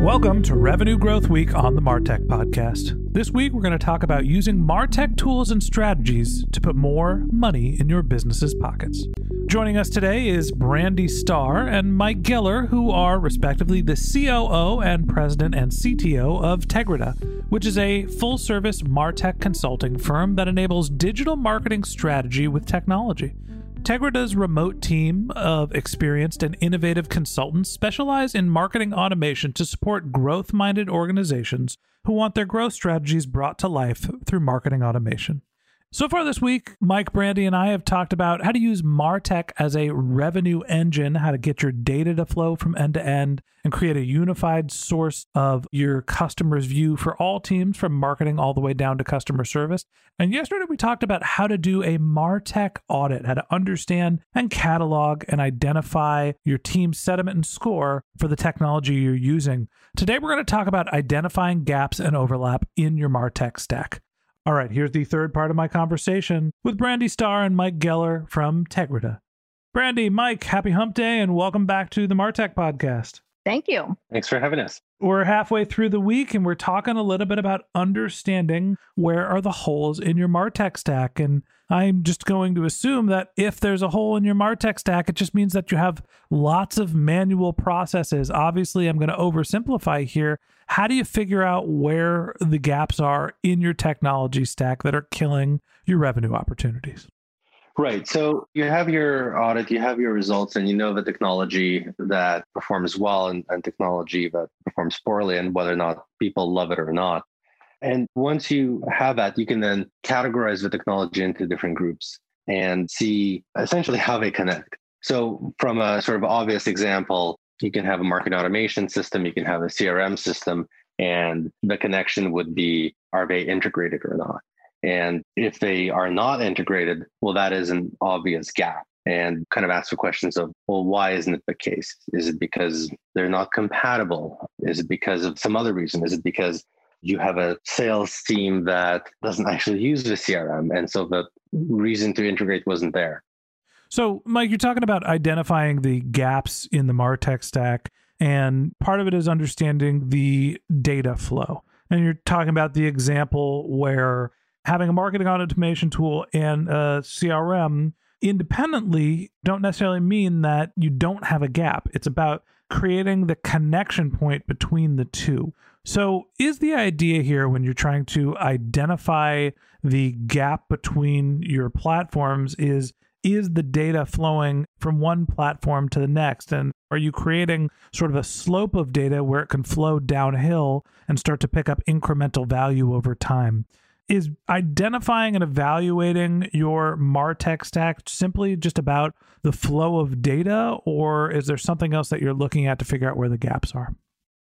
Welcome to Revenue Growth Week on the Martech Podcast. This week, we're going to talk about using Martech tools and strategies to put more money in your business's pockets. Joining us today is Brandi Starr and Mike Geller, who are respectively the COO and President and CTO of Tegrita, which is a full service Martech consulting firm that enables digital marketing strategy with technology. Tegrita's remote team of experienced and innovative consultants specialize in marketing automation to support growth minded organizations who want their growth strategies brought to life through marketing automation. So far this week, Mike Brandi and I have talked about how to use Martech as a revenue engine, how to get your data to flow from end to end and create a unified source of your customer's view for all teams from marketing all the way down to customer service. And yesterday we talked about how to do a Martech audit, how to understand and catalog and identify your team's sentiment and score for the technology you're using. Today we're going to talk about identifying gaps and overlap in your Martech stack. All right, here's the third part of my conversation with Brandi Starr and Mike Geller from Tegrita. Brandi, Mike, happy hump day and welcome back to the Martech podcast. Thank you. Thanks for having us. We're halfway through the week and we're talking a little bit about understanding where are the holes in your Martech stack. And I'm just going to assume that if there's a hole in your Martech stack, it just means that you have lots of manual processes. Obviously, I'm going to oversimplify here. How do you figure out where the gaps are in your technology stack that are killing your revenue opportunities? Right. So you have your audit, you have your results, and you know the technology that performs well and, and technology that performs poorly, and whether or not people love it or not. And once you have that, you can then categorize the technology into different groups and see essentially how they connect. So, from a sort of obvious example, you can have a market automation system, you can have a CRM system, and the connection would be are they integrated or not? And if they are not integrated, well, that is an obvious gap. And kind of ask the questions of, well, why isn't it the case? Is it because they're not compatible? Is it because of some other reason? Is it because you have a sales team that doesn't actually use the CRM? And so the reason to integrate wasn't there. So, Mike, you're talking about identifying the gaps in the Martech stack, and part of it is understanding the data flow. And you're talking about the example where having a marketing automation tool and a CRM independently don't necessarily mean that you don't have a gap. It's about creating the connection point between the two. So, is the idea here when you're trying to identify the gap between your platforms is is the data flowing from one platform to the next and are you creating sort of a slope of data where it can flow downhill and start to pick up incremental value over time? is identifying and evaluating your martech stack simply just about the flow of data or is there something else that you're looking at to figure out where the gaps are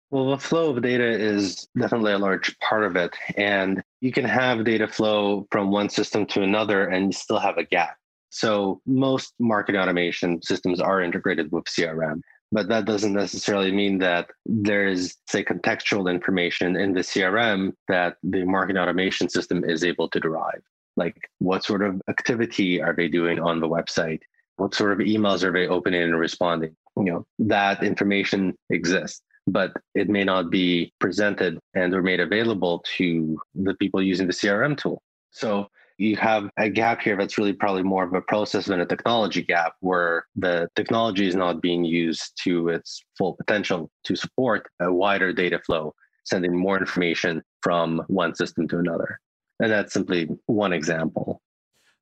well the flow of data is definitely a large part of it and you can have data flow from one system to another and you still have a gap so most market automation systems are integrated with crm but that doesn't necessarily mean that there's say contextual information in the crm that the marketing automation system is able to derive like what sort of activity are they doing on the website? What sort of emails are they opening and responding? You know, that information exists, but it may not be presented and or made available to the people using the CRM tool. So you have a gap here that's really probably more of a process than a technology gap where the technology is not being used to its full potential to support a wider data flow, sending more information from one system to another. And that's simply one example.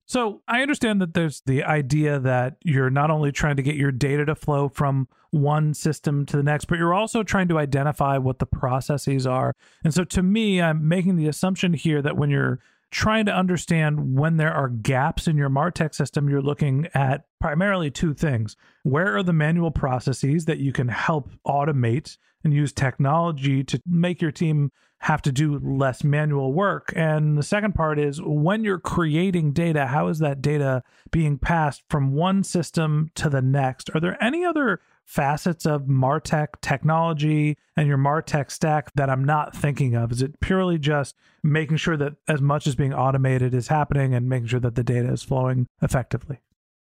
So I understand that there's the idea that you're not only trying to get your data to flow from one system to the next, but you're also trying to identify what the processes are. And so to me, I'm making the assumption here that when you're trying to understand when there are gaps in your martech system you're looking at primarily two things where are the manual processes that you can help automate and use technology to make your team have to do less manual work and the second part is when you're creating data how is that data being passed from one system to the next are there any other facets of Martech technology and your Martech stack that I'm not thinking of? Is it purely just making sure that as much as being automated is happening and making sure that the data is flowing effectively?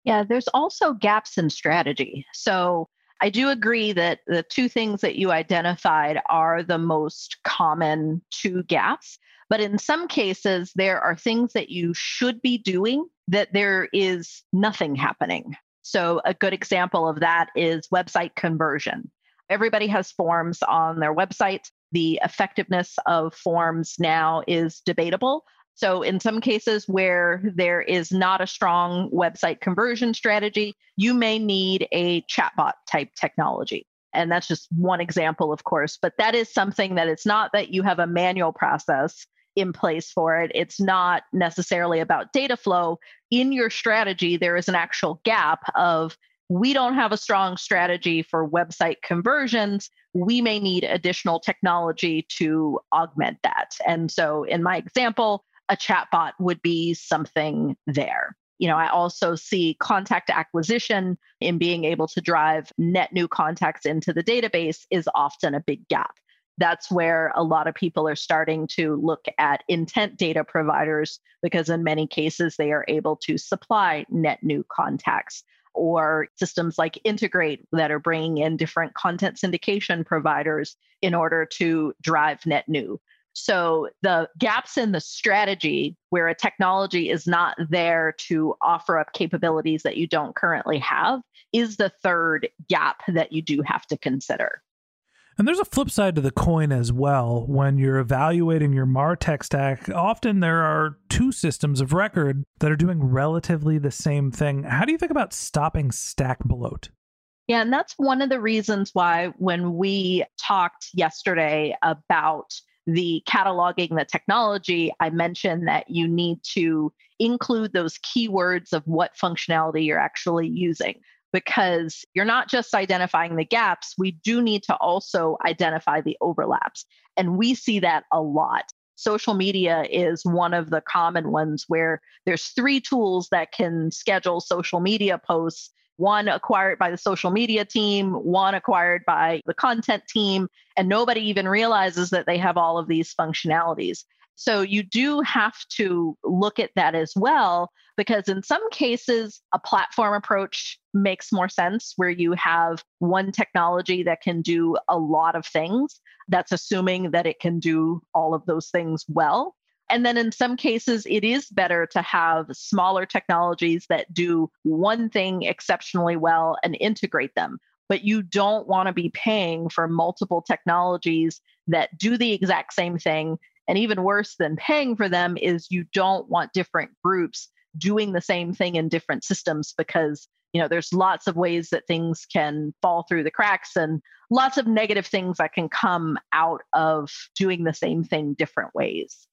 Yeah, there's also gaps in strategy. So I do agree that the two things that you identified are the most common two gaps. But in some cases, there are things that you should be doing that there is nothing happening. So, a good example of that is website conversion. Everybody has forms on their website. The effectiveness of forms now is debatable. So, in some cases where there is not a strong website conversion strategy, you may need a chatbot type technology. And that's just one example, of course, but that is something that it's not that you have a manual process in place for it. It's not necessarily about data flow. In your strategy, there is an actual gap of we don't have a strong strategy for website conversions. We may need additional technology to augment that. And so, in my example, a chatbot would be something there. You know, I also see contact acquisition in being able to drive net new contacts into the database is often a big gap that's where a lot of people are starting to look at intent data providers because in many cases they are able to supply net new contacts or systems like Integrate that are bringing in different content syndication providers in order to drive net new so the gaps in the strategy where a technology is not there to offer up capabilities that you don't currently have is the third gap that you do have to consider and there's a flip side to the coin as well. When you're evaluating your MarTech stack, often there are two systems of record that are doing relatively the same thing. How do you think about stopping stack bloat? Yeah, and that's one of the reasons why when we talked yesterday about the cataloging the technology, I mentioned that you need to include those keywords of what functionality you're actually using because you're not just identifying the gaps, we do need to also identify the overlaps. And we see that a lot. Social media is one of the common ones where there's three tools that can schedule social media posts one acquired by the social media team, one acquired by the content team, and nobody even realizes that they have all of these functionalities. So you do have to look at that as well, because in some cases, a platform approach makes more sense where you have one technology that can do a lot of things. That's assuming that it can do all of those things well. And then in some cases, it is better to have smaller technologies that do one thing exceptionally well and integrate them. But you don't want to be paying for multiple technologies that do the exact same thing and even worse than paying for them is you don't want different groups doing the same thing in different systems because you know there's lots of ways that things can fall through the cracks and lots of negative things that can come out of doing the same thing different ways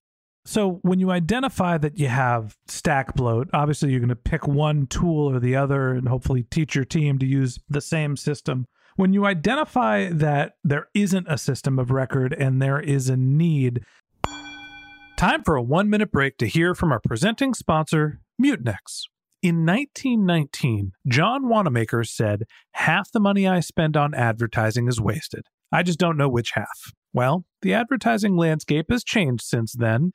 so when you identify that you have stack bloat obviously you're going to pick one tool or the other and hopefully teach your team to use the same system when you identify that there isn't a system of record and there is a need Time for a one minute break to hear from our presenting sponsor, Mutinex. In 1919, John Wanamaker said, Half the money I spend on advertising is wasted. I just don't know which half. Well, the advertising landscape has changed since then.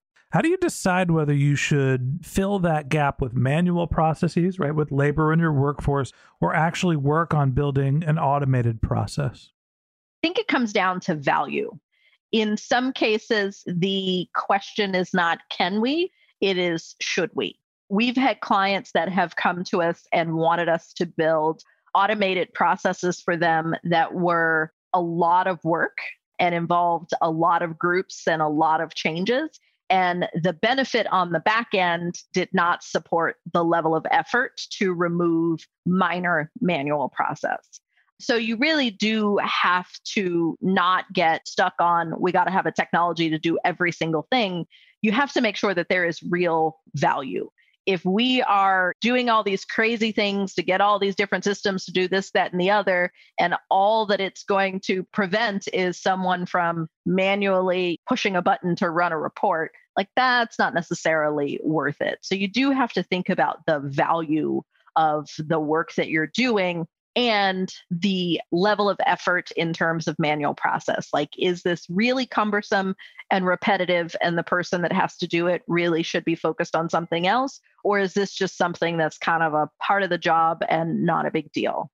How do you decide whether you should fill that gap with manual processes, right, with labor in your workforce, or actually work on building an automated process? I think it comes down to value. In some cases, the question is not can we, it is should we. We've had clients that have come to us and wanted us to build automated processes for them that were a lot of work and involved a lot of groups and a lot of changes and the benefit on the back end did not support the level of effort to remove minor manual process. So you really do have to not get stuck on we got to have a technology to do every single thing. You have to make sure that there is real value if we are doing all these crazy things to get all these different systems to do this, that, and the other, and all that it's going to prevent is someone from manually pushing a button to run a report, like that's not necessarily worth it. So you do have to think about the value of the work that you're doing and the level of effort in terms of manual process. Like, is this really cumbersome and repetitive, and the person that has to do it really should be focused on something else? Or is this just something that's kind of a part of the job and not a big deal?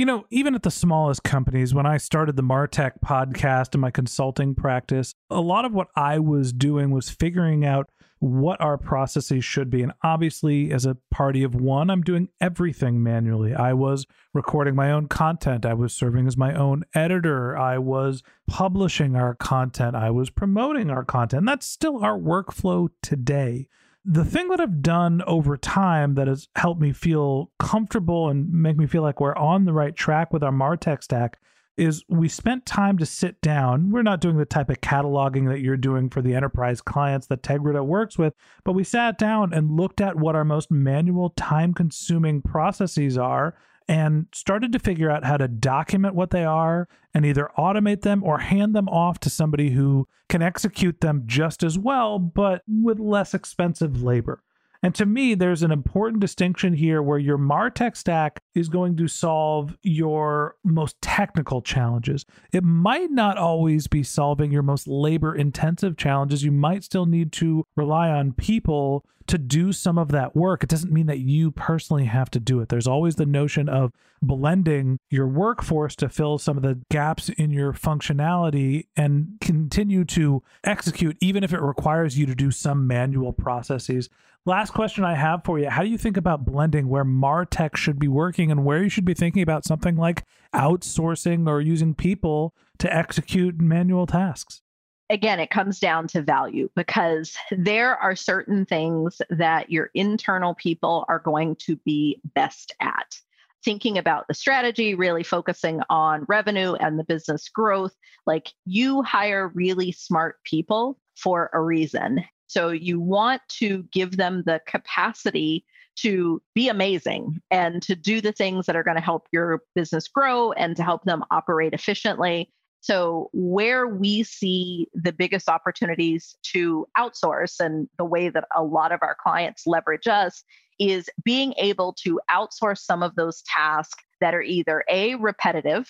You know, even at the smallest companies, when I started the Martech podcast and my consulting practice, a lot of what I was doing was figuring out what our processes should be. And obviously, as a party of one, I'm doing everything manually. I was recording my own content, I was serving as my own editor, I was publishing our content, I was promoting our content. That's still our workflow today. The thing that I've done over time that has helped me feel comfortable and make me feel like we're on the right track with our Martech stack is we spent time to sit down. We're not doing the type of cataloging that you're doing for the enterprise clients that Tegrita works with, but we sat down and looked at what our most manual, time consuming processes are and started to figure out how to document what they are and either automate them or hand them off to somebody who can execute them just as well, but with less expensive labor. And to me, there's an important distinction here where your Martech stack is going to solve your most technical challenges. It might not always be solving your most labor intensive challenges. You might still need to rely on people to do some of that work. It doesn't mean that you personally have to do it. There's always the notion of blending your workforce to fill some of the gaps in your functionality and continue to execute, even if it requires you to do some manual processes. Last question I have for you. How do you think about blending where Martech should be working and where you should be thinking about something like outsourcing or using people to execute manual tasks? Again, it comes down to value because there are certain things that your internal people are going to be best at. Thinking about the strategy, really focusing on revenue and the business growth. Like you hire really smart people for a reason. So you want to give them the capacity to be amazing and to do the things that are going to help your business grow and to help them operate efficiently. So, where we see the biggest opportunities to outsource and the way that a lot of our clients leverage us is being able to outsource some of those tasks that are either A, repetitive,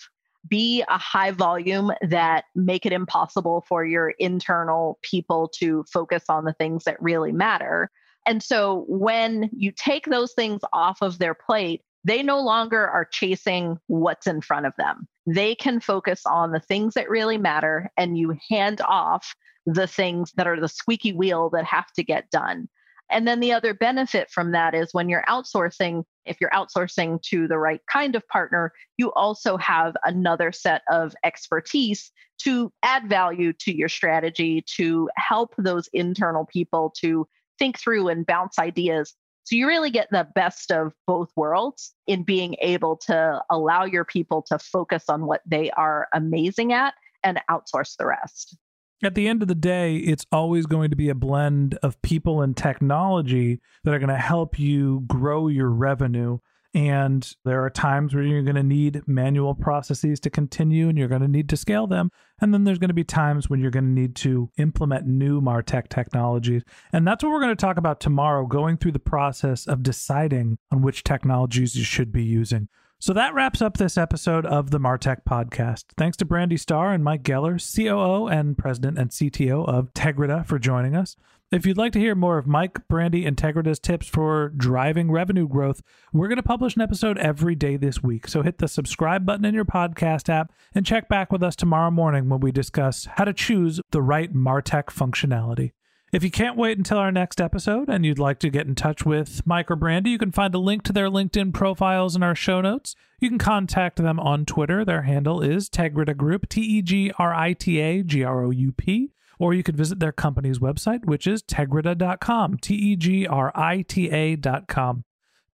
B, a high volume that make it impossible for your internal people to focus on the things that really matter. And so when you take those things off of their plate, they no longer are chasing what's in front of them. They can focus on the things that really matter, and you hand off the things that are the squeaky wheel that have to get done. And then the other benefit from that is when you're outsourcing, if you're outsourcing to the right kind of partner, you also have another set of expertise to add value to your strategy, to help those internal people to think through and bounce ideas so you really get the best of both worlds in being able to allow your people to focus on what they are amazing at and outsource the rest. At the end of the day, it's always going to be a blend of people and technology that are going to help you grow your revenue and there are times where you're going to need manual processes to continue and you're going to need to scale them. And then there's going to be times when you're going to need to implement new MarTech technologies. And that's what we're going to talk about tomorrow, going through the process of deciding on which technologies you should be using. So that wraps up this episode of the Martech podcast. Thanks to Brandi Starr and Mike Geller, COO and President and CTO of Tegrita, for joining us. If you'd like to hear more of Mike, Brandi, and Tegrita's tips for driving revenue growth, we're going to publish an episode every day this week. So hit the subscribe button in your podcast app and check back with us tomorrow morning when we discuss how to choose the right Martech functionality. If you can't wait until our next episode and you'd like to get in touch with Mike or Brandi, you can find a link to their LinkedIn profiles in our show notes. You can contact them on Twitter. Their handle is Tegrita Group, T E G R I T A G R O U P or you could visit their company's website, which is tegrita.com, T E G R I T A.com.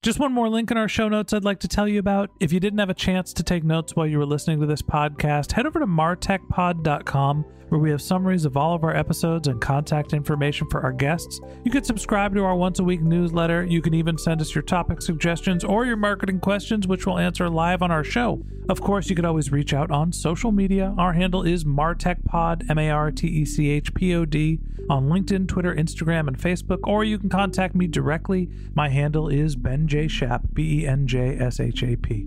Just one more link in our show notes I'd like to tell you about. If you didn't have a chance to take notes while you were listening to this podcast, head over to martechpod.com where we have summaries of all of our episodes and contact information for our guests. You can subscribe to our once a week newsletter. You can even send us your topic suggestions or your marketing questions, which we'll answer live on our show. Of course, you could always reach out on social media. Our handle is MartechPod, M A R T E C H P O D, on LinkedIn, Twitter, Instagram, and Facebook, or you can contact me directly. My handle is Ben J. Shap, B E N J S H A P.